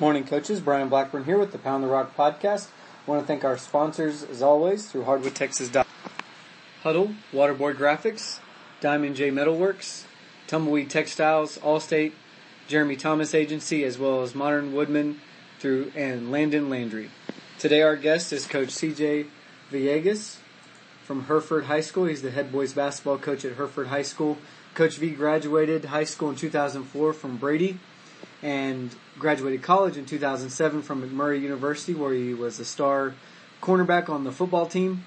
Morning, coaches. Brian Blackburn here with the Pound the Rock podcast. I want to thank our sponsors, as always, through Hardwood Texas. Huddle, Waterboard Graphics, Diamond J Metalworks, Tumbleweed Textiles, Allstate, Jeremy Thomas Agency, as well as Modern Woodmen through and Landon Landry. Today, our guest is Coach CJ Villegas from Hereford High School. He's the head boys basketball coach at Hereford High School. Coach V graduated high school in 2004 from Brady and graduated college in 2007 from McMurry University, where he was a star cornerback on the football team.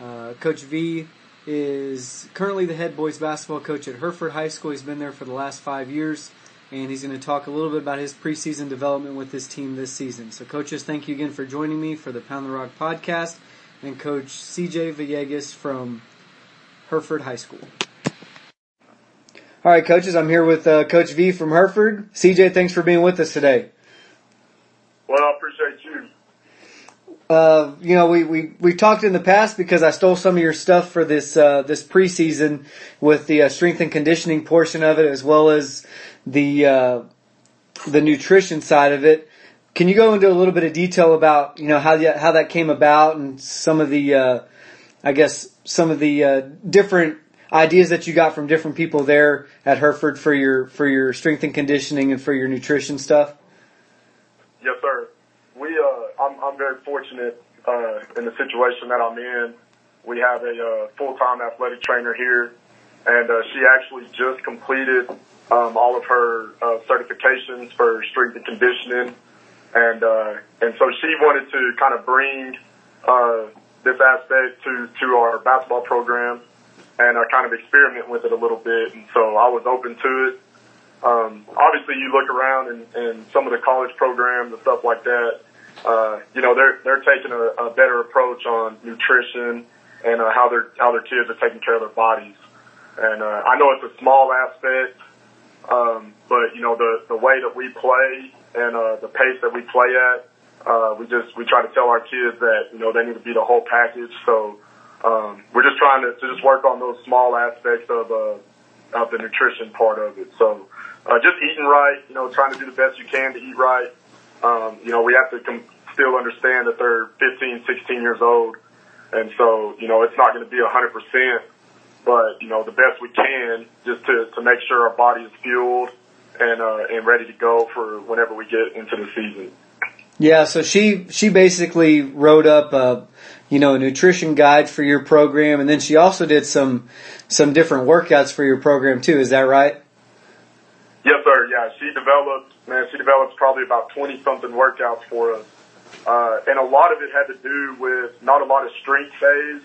Uh, coach V is currently the head boys basketball coach at Hereford High School. He's been there for the last five years, and he's going to talk a little bit about his preseason development with his team this season. So, coaches, thank you again for joining me for the Pound the Rock podcast, and Coach CJ Villegas from Hereford High School. All right, coaches, I'm here with uh, Coach V from Hereford. CJ, thanks for being with us today. Well, I appreciate you. Uh, you know, we, we, we talked in the past because I stole some of your stuff for this, uh, this preseason with the uh, strength and conditioning portion of it as well as the, uh, the nutrition side of it. Can you go into a little bit of detail about, you know, how, the, how that came about and some of the, uh, I guess, some of the, uh, different ideas that you got from different people there at Hereford for your for your strength and conditioning and for your nutrition stuff? Yes, sir. We uh, I'm I'm very fortunate uh, in the situation that I'm in. We have a uh, full-time athletic trainer here, and uh, she actually just completed um, all of her uh, certifications for strength and conditioning, and uh, and so she wanted to kind of bring uh, this aspect to to our basketball program and uh, kind of experiment with it a little bit. And so I was open to it. Um, obviously, you look around and, and some of the college programs and stuff like that. Uh, you know, they're they're taking a, a better approach on nutrition and uh, how their how their kids are taking care of their bodies. And uh, I know it's a small aspect, um, but you know the the way that we play and uh, the pace that we play at, uh, we just we try to tell our kids that you know they need to be the whole package. So um, we're just trying to, to just work on those small aspects of uh, of the nutrition part of it. So uh, just eating right, you know, trying to do the best you can to eat right. Um, you know, we have to com- still understand that they're 15, 16 years old, and so you know it's not going to be 100 percent, but you know the best we can just to to make sure our body is fueled and uh, and ready to go for whenever we get into the season. Yeah, so she she basically wrote up a you know a nutrition guide for your program, and then she also did some some different workouts for your program too. Is that right? Yes, sir. Yeah, she developed man. She developed probably about twenty something workouts for us, uh, and a lot of it had to do with not a lot of strength phase.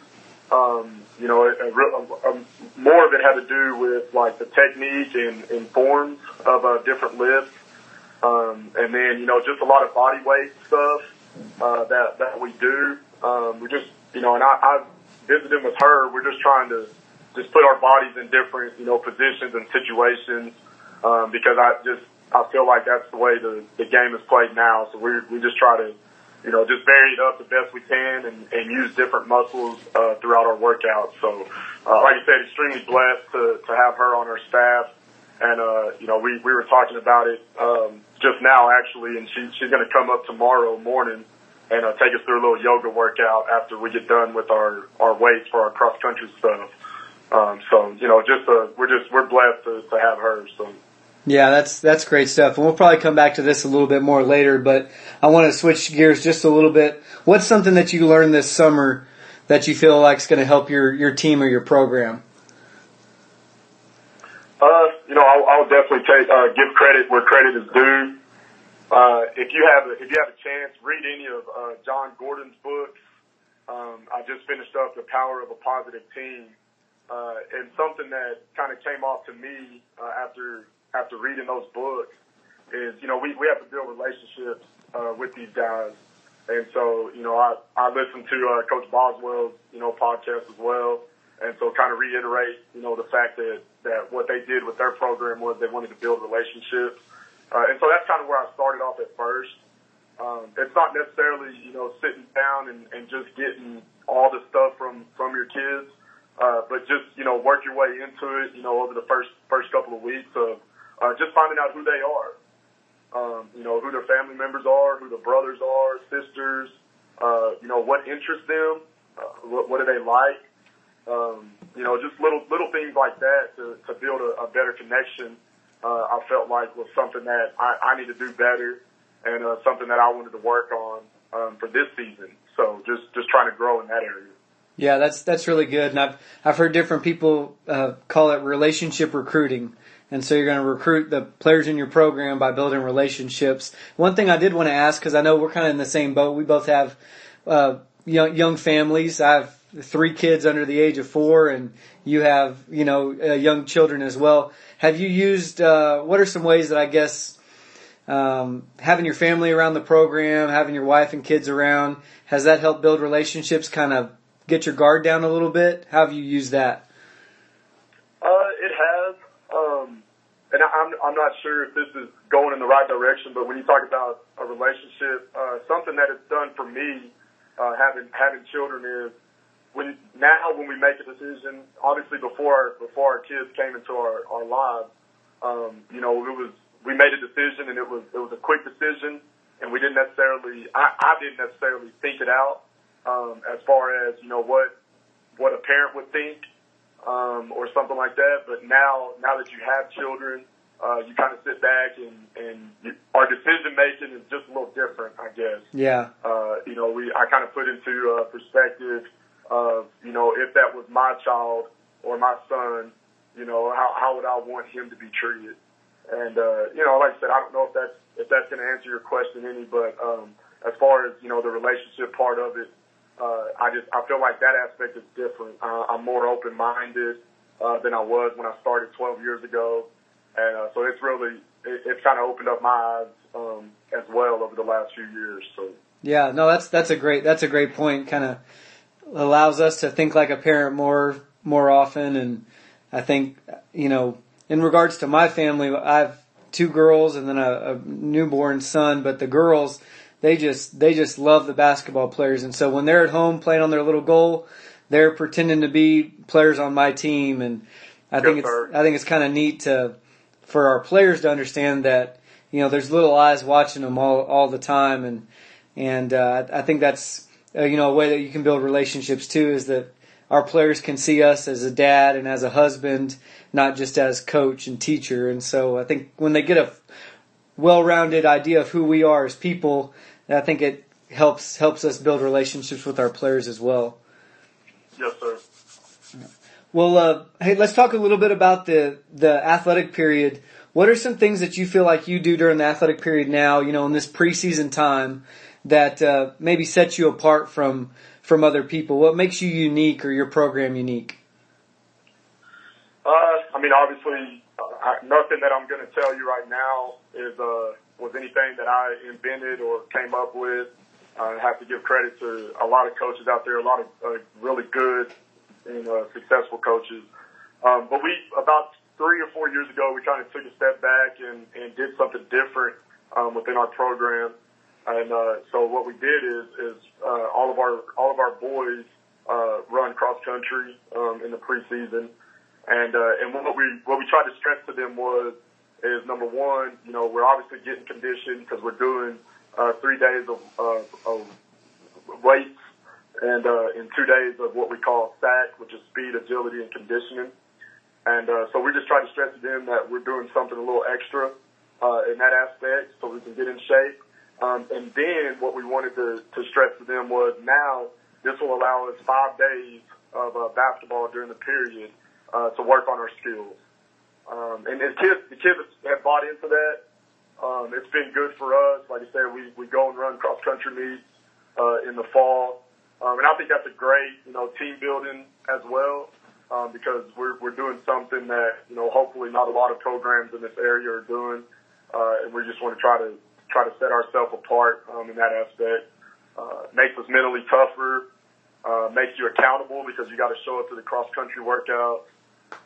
Um, you know, a, a, a, more of it had to do with like the technique and, and forms of uh, different lifts um, and then, you know, just a lot of body weight stuff, uh, that, that we do. Um, we just, you know, and I, I visited with her. We're just trying to just put our bodies in different, you know, positions and situations. Um, because I just, I feel like that's the way the, the game is played now. So we, we just try to, you know, just vary it up the best we can and, and use different muscles, uh, throughout our workouts. So, uh, like I said, extremely blessed to, to have her on our staff. And, uh, you know, we, we were talking about it, um, just now actually, and she, she's going to come up tomorrow morning and uh, take us through a little yoga workout after we get done with our, our weights for our cross country stuff. Um, so, you know, just, uh, we're just, we're blessed to, to have her. So. Yeah, that's that's great stuff, and we'll probably come back to this a little bit more later. But I want to switch gears just a little bit. What's something that you learned this summer that you feel like is going to help your your team or your program? Uh, you know, I'll, I'll definitely take uh, give credit where credit is due. Uh, if you have a, if you have a chance, read any of uh, Jon Gordon's books. Um, I just finished up The Power of a Positive Team, uh, and something that kind of came off to me uh, after after reading those books is, you know, we we have to build relationships uh, with these guys, and so you know, I I listen to uh, Coach Boswell's you know podcast as well and so kind of reiterate, you know, the fact that, that what they did with their program was they wanted to build relationships. Uh, and so that's kind of where I started off at first. Um, it's not necessarily, you know, sitting down and, and just getting all the stuff from, from your kids, uh, but just, you know, work your way into it, you know, over the first, first couple of weeks of, uh, just finding out who they are. Um, you know, who their family members are, who their brothers are, sisters, uh, you know, what interests them, uh, what, what do they like, um, you know, just little little things like that to, to build a, a better connection. Uh, I felt like was something that I, I need to do better, and uh, something that I wanted to work on um, for this season. So just just trying to grow in that area. Yeah, that's that's really good, and I've I've heard different people uh, call it relationship recruiting. And so you're going to recruit the players in your program by building relationships. One thing I did want to ask, because I know we're kind of in the same boat. We both have uh, young, young families. I have three kids under the age of four, and you have you know uh, young children as well. Have you used? Uh, what are some ways that I guess um, having your family around the program, having your wife and kids around, has that helped build relationships? Kind of get your guard down a little bit. How have you used that? Uh, it has, um, and I'm I'm not sure if this is going in the right direction, but when you talk about a relationship, uh, something that it's done for me, uh, having having children is when now when we make a decision, obviously before before our kids came into our our lives, um, you know, it was we made a decision and it was it was a quick decision, and we didn't necessarily I, I didn't necessarily think it out um, as far as you know what what a parent would think um, or something like that. But now now that you have children, uh, you kind of sit back and and you, our decision making is just a little different, I guess. Yeah. Uh, you know, we I kind of put into uh, perspective of, you know, if that was my child or my son, you know, how, how would I want him to be treated? And, uh, you know, like I said, I don't know if that's, if that's going to answer your question any, but, um, as far as, you know, the relationship part of it, uh, I just, I feel like that aspect is different. Uh, I'm more open-minded, uh, than I was when I started 12 years ago. And, uh, so it's really, it, it's kind of opened up my eyes, um, as well over the last few years. So. Yeah, no, that's, that's a great, that's a great point. Kind of, allows us to think like a parent more more often. And I think you know in regards to my family I have two girls and then a, a newborn son but the girls they just they just love the basketball players. And so when they're at home playing on their little goal they're pretending to be players on my team. And I think it's. I think it's kind of neat to for our players to understand that you know there's little eyes watching them all all the time. And and uh, I think that's uh, you know a way that you can build relationships too is that our players can see us as a dad and as a husband, not just as coach and teacher. And so I think when they get a well-rounded idea of who we are as people, I think it helps helps us build relationships with our players as well. Yes, sir. Well, uh, hey, let's talk a little bit about the the athletic period. What are some things that you feel like you do during the athletic period now? You know, in this preseason time, that uh, maybe sets you apart from from other people. What makes you unique or your program unique? Uh, I mean, obviously, uh, I, nothing that I'm going to tell you right now is uh, was anything that I invented or came up with. I have to give credit to a lot of coaches out there, a lot of uh, really good and uh, successful coaches. Um, but we about three or four years ago, we kind of took a step back and, and did something different um, within our program. And uh, so what we did is, is uh, all of our all of our boys uh, run cross country um, in the preseason. And uh, and what we what we tried to stress to them was is number one, you know, we're obviously getting conditioned because we're doing uh, three days of, of, of weights and uh, in two days of what we call SAC, which is speed, agility, and conditioning. And uh, so we just try to stress to them that we're doing something a little extra uh, in that aspect so we can get in shape. Um, and then what we wanted to, to stress to them was now this will allow us five days of uh, basketball during the period uh, to work on our skills. Um, and the kids, the kids have bought into that. Um, it's been good for us. Like I said, we, we go and run cross country meets uh, in the fall. Um, and I think that's a great, you know, team building as well um, because we're, we're doing something that, you know, hopefully not a lot of programs in this area are doing. Uh, and we just want to try to try to set ourselves apart um, in that aspect. Uh, makes us mentally tougher, uh, makes you accountable because you got to show up to the cross country workouts.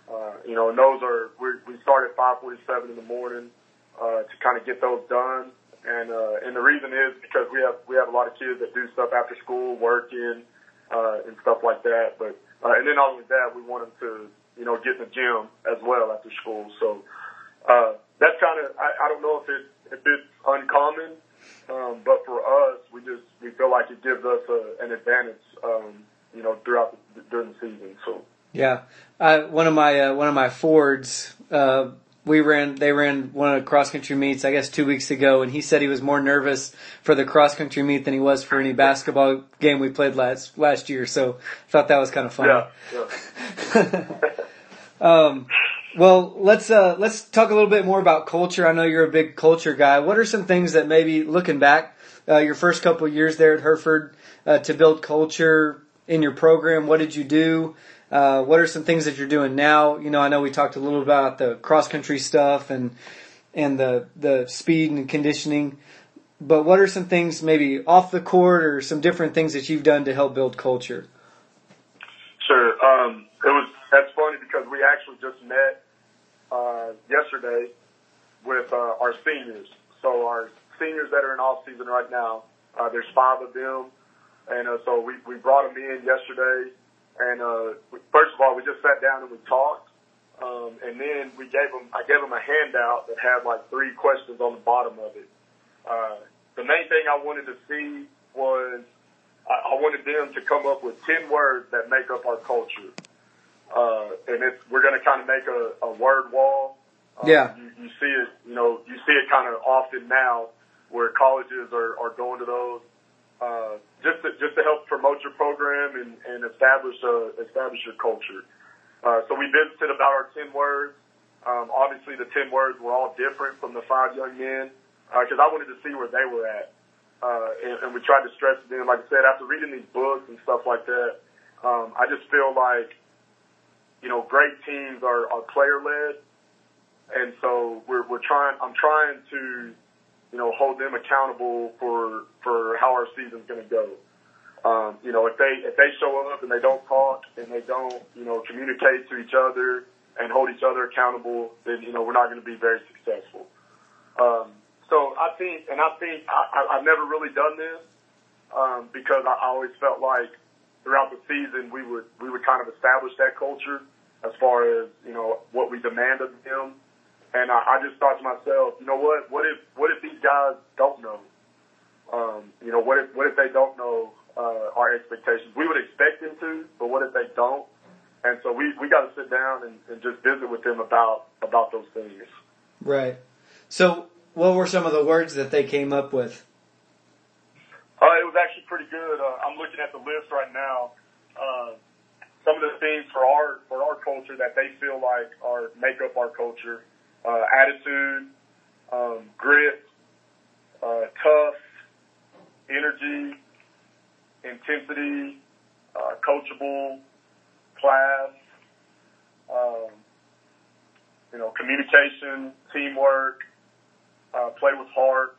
Uh, you know, and those are we start at 5:47 in the morning uh, to kind of get those done. And uh, and the reason is because we have we have a lot of kids that do stuff after school, working, uh, and stuff like that. But uh, and then not only that, we want them to you know get in the gym as well after school. So uh, that's kind of I, I don't know if it if it's uncommon, um, but for us, we just we feel like it gives us a, an advantage, um, you know, throughout the, during the season. So yeah, uh, one of my uh, one of my Fords. Uh, we ran they ran one of the cross country meets I guess two weeks ago, and he said he was more nervous for the cross country meet than he was for any basketball game we played last last year. So I thought that was kind of funny. Yeah. yeah. um, well, let's uh, let's talk a little bit more about culture. I know you're a big culture guy. What are some things that maybe looking back, uh, your first couple years there at Hereford, uh, to build culture in your program? What did you do? Uh, what are some things that you're doing now? You know, I know we talked a little about the cross country stuff and and the the speed and conditioning, but what are some things maybe off the court or some different things that you've done to help build culture? Sure. Um, it was that's funny because we actually just met uh, yesterday with uh, our seniors. So our seniors that are in off season right now, uh, there's five of them, and uh, so we we brought them in yesterday and uh, first of all, we just sat down and we talked. Um, and then we gave them, I gave them a handout that had like three questions on the bottom of it. Uh, the main thing I wanted to see was I, wanted them to come up with 10 words that make up our culture. Uh, and it's, we're going to kind of make a, a word wall. Um, yeah. You, you see it, you know, you see it kind of often now where colleges are, are going to those uh, just to, just to help promote your program and, and establish uh, establish your culture. Uh, so we visited about our ten words. Um, obviously, the ten words were all different from the five young men uh, I wanted to see where they were at, uh, and, and we tried to stress them. Like I said, after reading these books and stuff like that, um, I just feel like you know great teams are, are player led, and so we're we're trying. I'm trying to you know, hold them accountable for for how our season's going to go. Um, you know, if they if they show up and they don't talk and they don't, you know, communicate to each other and hold each other accountable, then you know we're not going to be very successful. Um, so I think, and I think I, I've never really done this um, because I always felt like throughout the season we would we would kind of establish that culture as far as you know what we demand of them and I, I just thought to myself, you know what? What if what if these guys don't know? Um, you know, what if what if they don't know uh, our expectations? We would expect them to, but what if they don't? And so we we got to sit down and, and just visit with them about about those things. Right. So, what were some of the words that they came up with? Uh, it was actually pretty good. Uh, I'm looking at the list right now. Uh, some of the things for our for our culture that they feel like are make up our culture uh, attitude, um, grit, uh, tough, energy, intensity, uh, coachable, class, um, you know, communication, teamwork, uh, play with heart,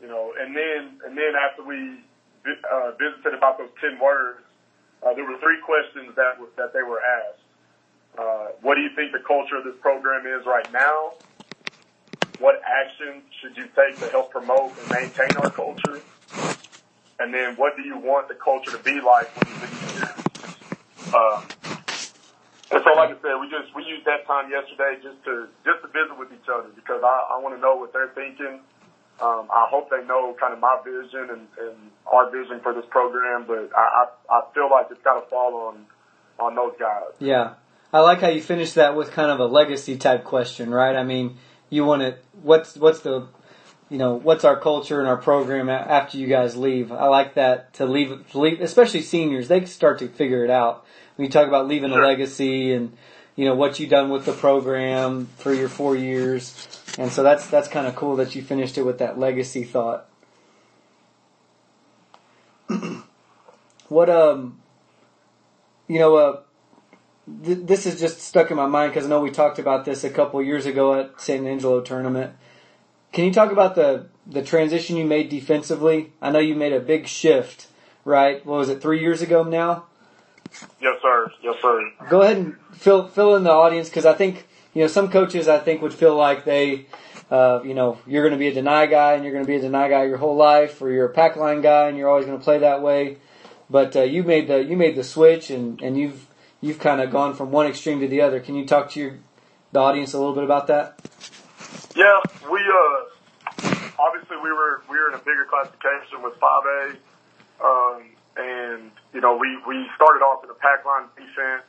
you know, and then and then after we uh, visited about those ten words, uh, there were three questions that that they were asked. Uh, what do you think the culture of this program is right now? What actions should you take to help promote and maintain our culture? And then what do you want the culture to be like when you leave here? Uh, and so, like I said, we just we used that time yesterday just to just to visit with each other because I, I want to know what they're thinking. Um, I hope they know kind of my vision and, and our vision for this program, but I, I, I feel like it's got to fall on on those guys. Yeah, I like how you finished that with kind of a legacy type question, right? I mean, you want to what's what's the you know what's our culture and our program after you guys leave? I like that to leave, to leave especially seniors. They start to figure it out. When you talk about leaving a legacy and you know what you've done with the program for your four years, and so that's that's kind of cool that you finished it with that legacy thought. what um, you know uh th- this is just stuck in my mind because I know we talked about this a couple years ago at San Angelo tournament. Can you talk about the the transition you made defensively? I know you made a big shift, right? What was it, three years ago now? Yes, sir. Yes, sir. Go ahead and fill fill in the audience because I think you know some coaches I think would feel like they, uh, you know, you're going to be a deny guy and you're going to be a deny guy your whole life, or you're a pack line guy and you're always going to play that way. But uh, you made the you made the switch and and you've you've kind of gone from one extreme to the other. Can you talk to your the audience a little bit about that? Yeah, we uh, obviously we were we were in a bigger classification with 5A, um, and you know we we started off in a pack line defense.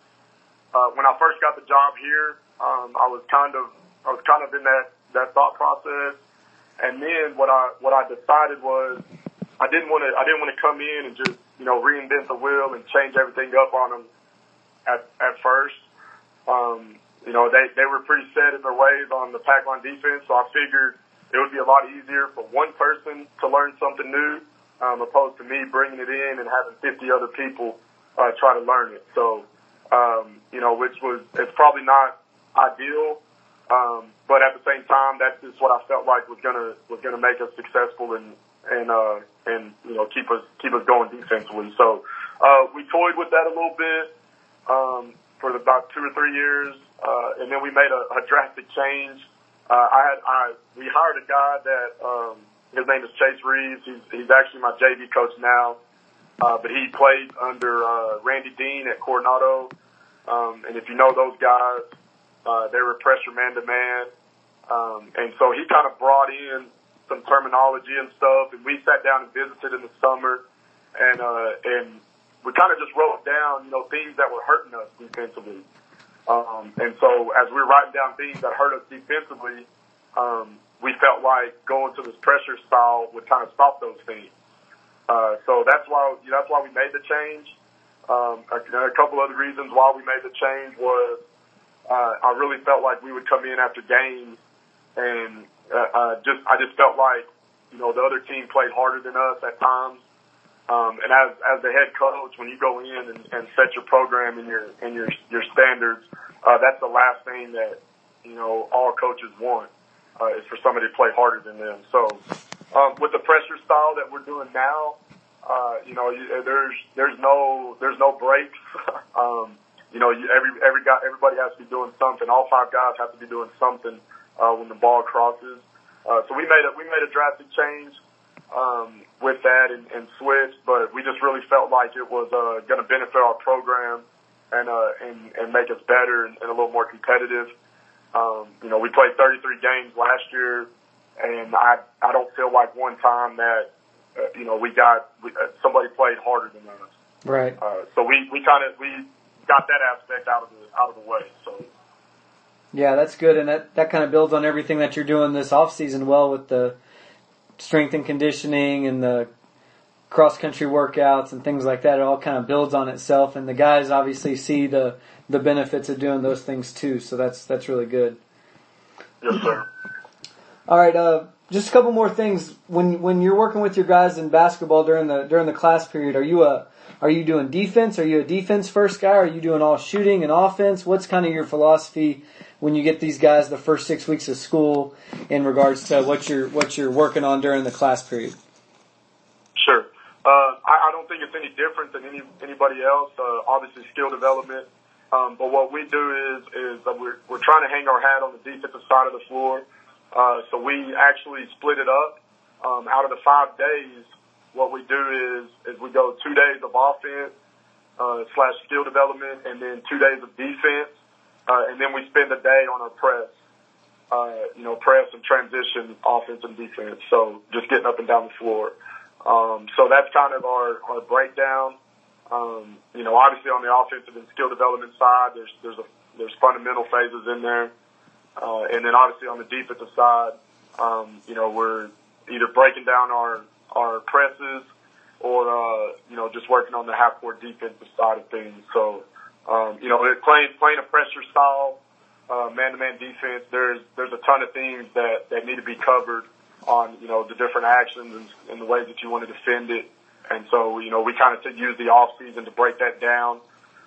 Uh, when I first got the job here, um, I was kind of I was kind of in that that thought process, and then what I what I decided was I didn't want to I didn't want to come in and just you know reinvent the wheel and change everything up on them at at first. Um, you know they they were pretty set in their ways on the pack line defense, so I figured it would be a lot easier for one person to learn something new, um, opposed to me bringing it in and having 50 other people uh, try to learn it. So um, you know, which was it's probably not ideal. Um, but at the same time, that's just what I felt like was gonna was gonna make us successful and and uh, and you know keep us keep us going defensively. So uh, we toyed with that a little bit um, for about two or three years, uh, and then we made a, a drastic change. Uh, I had I we hired a guy that um, his name is Chase Reeves. He's he's actually my JV coach now, uh, but he played under uh, Randy Dean at Coronado. Um, and if you know those guys, uh, they were pressure man to man. Um, and so he kind of brought in some terminology and stuff, and we sat down and visited in the summer, and uh, and we kind of just wrote down, you know, things that were hurting us defensively. Um, and so as we were writing down things that hurt us defensively, um, we felt like going to this pressure style would kind of stop those things. Uh, so that's why you know, that's why we made the change. Um, a, a couple other reasons why we made the change was uh, I really felt like we would come in after games and uh, uh, just I just felt like you know the other team played harder than us at times. Um, and as as the head coach, when you go in and, and set your program and your and your your standards, uh, that's the last thing that you know all coaches want uh, is for somebody to play harder than them. So um, with the pressure style that we're doing now, uh, you know, there's there's no there's no breaks. um, you know, every every guy everybody has to be doing something. All five guys have to be doing something uh, when the ball crosses. Uh, so we made a we made a drastic change um, with that and, and switch, but we just really felt like it was uh, going to benefit our program and uh, and and make us better and, and a little more competitive. Um, you know, we played 33 games last year, and I I don't feel like one time that uh, you know we got we, uh, somebody played harder than us. Right. Uh, so we we kind of we got that aspect out of the out of the way. So yeah, that's good, and that, that kind of builds on everything that you're doing this off season well with the strength and conditioning and the cross country workouts and things like that. It all kind of builds on itself, and the guys obviously see the the benefits of doing those things too. So that's that's really good. Yes, sir. All right, uh, just a couple more things. When when you're working with your guys in basketball during the during the class period, are you a are you doing defense? Are you a defense first guy? Are you doing all shooting and offense? What's kind of your philosophy when you get these guys the first six weeks of school in regards to what you're what you're working on during the class period? Sure. Uh, I, I don't think it's any different than any anybody else. Uh, obviously, skill development. Um, but what we do is is that we're we're trying to hang our hat on the defensive side of the floor. Uh, so we actually split it up. Um, out of the five days, what we do is is we go two days of offense uh, slash skill development, and then two days of defense uh, and then we spend a day on our press, uh, you know, press and transition, offense and defense. So just getting up and down the floor. Um, so that's kind of our, our breakdown. Um, you know, obviously on the offensive and skill development side, there's, there's a, there's fundamental phases in there. Uh, and then obviously on the defensive side, um, you know, we're either breaking down our, our presses or, uh, you know, just working on the half court defensive side of things. So, um, you know, playing playing a pressure style, uh, man-to-man defense. There's there's a ton of things that that need to be covered on you know the different actions and, and the ways that you want to defend it. And so you know we kind of use the off season to break that down.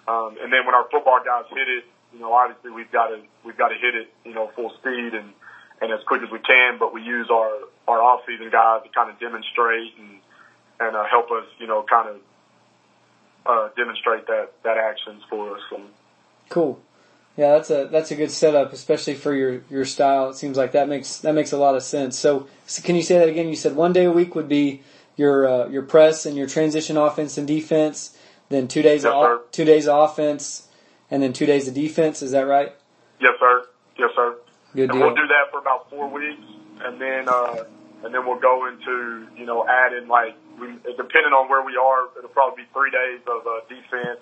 Um, and then when our football guys hit it, you know obviously we've got to we've got to hit it you know full speed and and as quick as we can. But we use our our off season guys to kind of demonstrate and and uh, help us you know kind of uh, demonstrate that that actions for us. And, cool. Yeah, that's a that's a good setup, especially for your, your style. It seems like that makes that makes a lot of sense. So, so can you say that again? You said one day a week would be your uh, your press and your transition offense and defense. Then two days yes, of, two days of offense, and then two days of defense. Is that right? Yes, sir. Yes, sir. Good and deal. we'll do that for about four weeks, and then uh, and then we'll go into you know adding like we, depending on where we are, it'll probably be three days of uh, defense,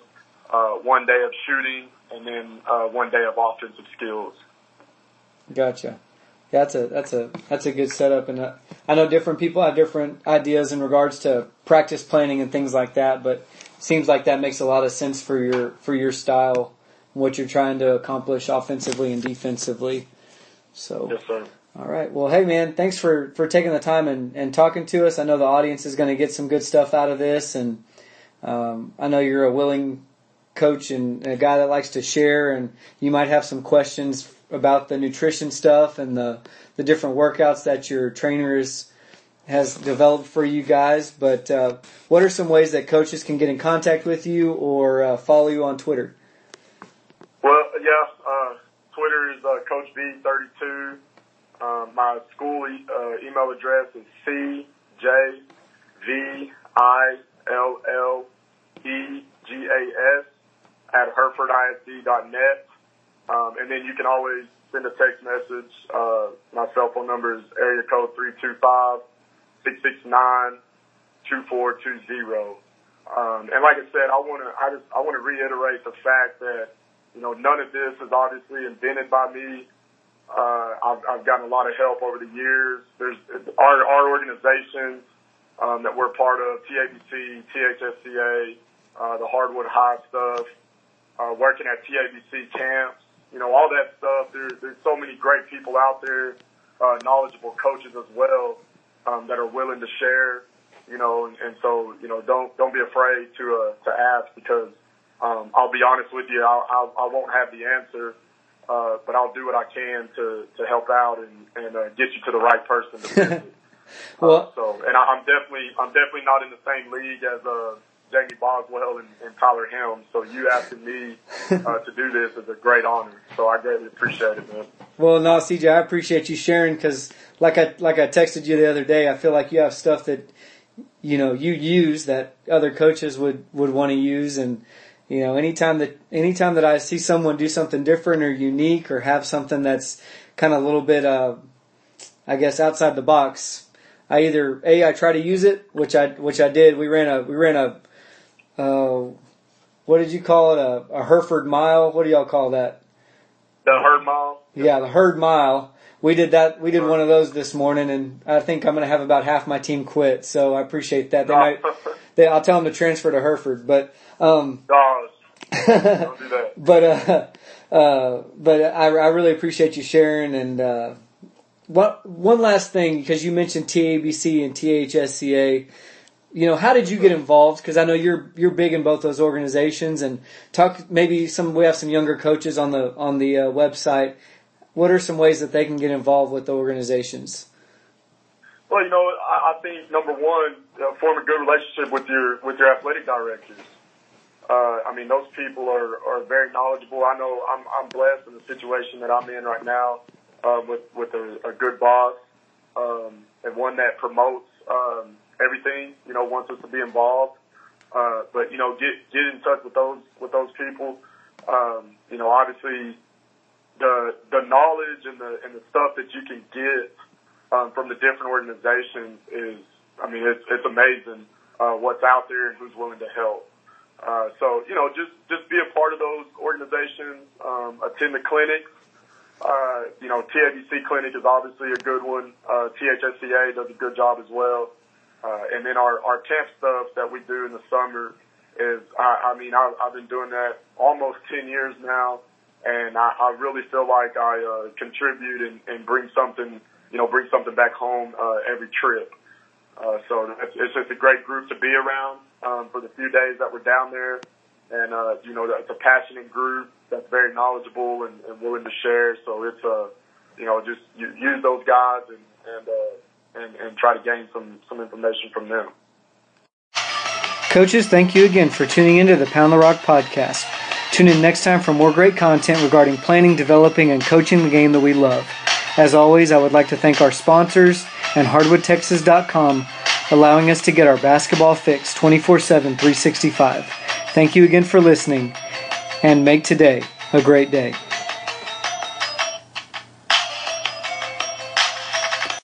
uh, one day of shooting, and then uh, one day of offensive skills. Gotcha. Yeah, that's a that's a that's a good setup, and uh, I know different people have different ideas in regards to practice planning and things like that. But it seems like that makes a lot of sense for your for your style, what you're trying to accomplish offensively and defensively. So, yes, sir. All right. Well, hey man, thanks for for taking the time and and talking to us. I know the audience is going to get some good stuff out of this, and um, I know you're a willing coach and a guy that likes to share, and you might have some questions about the nutrition stuff and the the different workouts that your trainer is, has developed for you guys. But uh, what are some ways that coaches can get in contact with you or uh, follow you on Twitter? Well, yeah, uh, Twitter is uh, Coach V thirty two. Um, my school e- uh, email address is c j v i l l e g a s at herefordisd.net. Um, and then you can always send a text message. Uh, my cell phone number is area code 325-669-2420. Um, and like I said, I want to, I just, I want to reiterate the fact that, you know, none of this is obviously invented by me. Uh, I've, I've gotten a lot of help over the years. There's our, our organizations, um, that we're part of, TABC, THSCA, uh, the Hardwood High stuff, uh, working at TABC camps, you know, all that stuff. There, there's so many great people out there, uh, knowledgeable coaches as well, um, that are willing to share, you know, and, and so, you know, don't, don't be afraid to, uh, to ask because, um, I'll be honest with you, I'll, I'll, I won't have the answer, uh, but I'll do what I can to, to help out and, and, uh, get you to the right person to visit. well, uh, so, and I, I'm definitely, I'm definitely not in the same league as, uh, Jamie Boswell and, and Tyler Helms. So you asking me uh, to do this is a great honor. So I greatly appreciate it, man. Well, no, CJ, I appreciate you sharing because, like I like I texted you the other day, I feel like you have stuff that you know you use that other coaches would would want to use, and you know anytime that anytime that I see someone do something different or unique or have something that's kind of a little bit, uh, I guess, outside the box. I either a I try to use it, which I which I did. We ran a we ran a uh, what did you call it? A, a Hereford mile? What do y'all call that? The herd mile. Yeah, the herd mile. We did that. We did one of those this morning, and I think I'm going to have about half my team quit. So I appreciate that. They might. They, I'll tell them to transfer to Hereford, but um. Don't do that. but uh, uh, but I, I really appreciate you sharing. And uh, what one last thing because you mentioned TABC and THSCA. You know, how did you get involved? Because I know you're you're big in both those organizations. And talk maybe some we have some younger coaches on the on the uh, website. What are some ways that they can get involved with the organizations? Well, you know, I, I think number one, uh, form a good relationship with your with your athletic directors. Uh, I mean, those people are, are very knowledgeable. I know I'm I'm blessed in the situation that I'm in right now uh, with with a, a good boss um, and one that promotes um, everything. You know, wants us to be involved. Uh, but you know, get get in touch with those with those people. Um, you know, obviously the the knowledge and the and the stuff that you can get um, from the different organizations is, I mean, it's it's amazing uh, what's out there and who's willing to help. Uh, so you know, just just be a part of those organizations. Um, attend the clinics. Uh, you know, TABC clinic is obviously a good one. Uh, THSCA does a good job as well. Uh, and then our, our camp stuff that we do in the summer is, I, I mean, I, I've been doing that almost 10 years now. And I, I really feel like I, uh, contribute and, and bring something, you know, bring something back home, uh, every trip. Uh, so it's, it's just a great group to be around, um, for the few days that we're down there. And, uh, you know, it's a passionate group that's very knowledgeable and, and willing to share. So it's, uh, you know, just you, use those guys and, and, uh, and, and try to gain some, some information from them. Coaches, thank you again for tuning into the Pound the Rock podcast. Tune in next time for more great content regarding planning, developing, and coaching the game that we love. As always, I would like to thank our sponsors and hardwoodtexas.com allowing us to get our basketball fix 24 7, 365. Thank you again for listening, and make today a great day.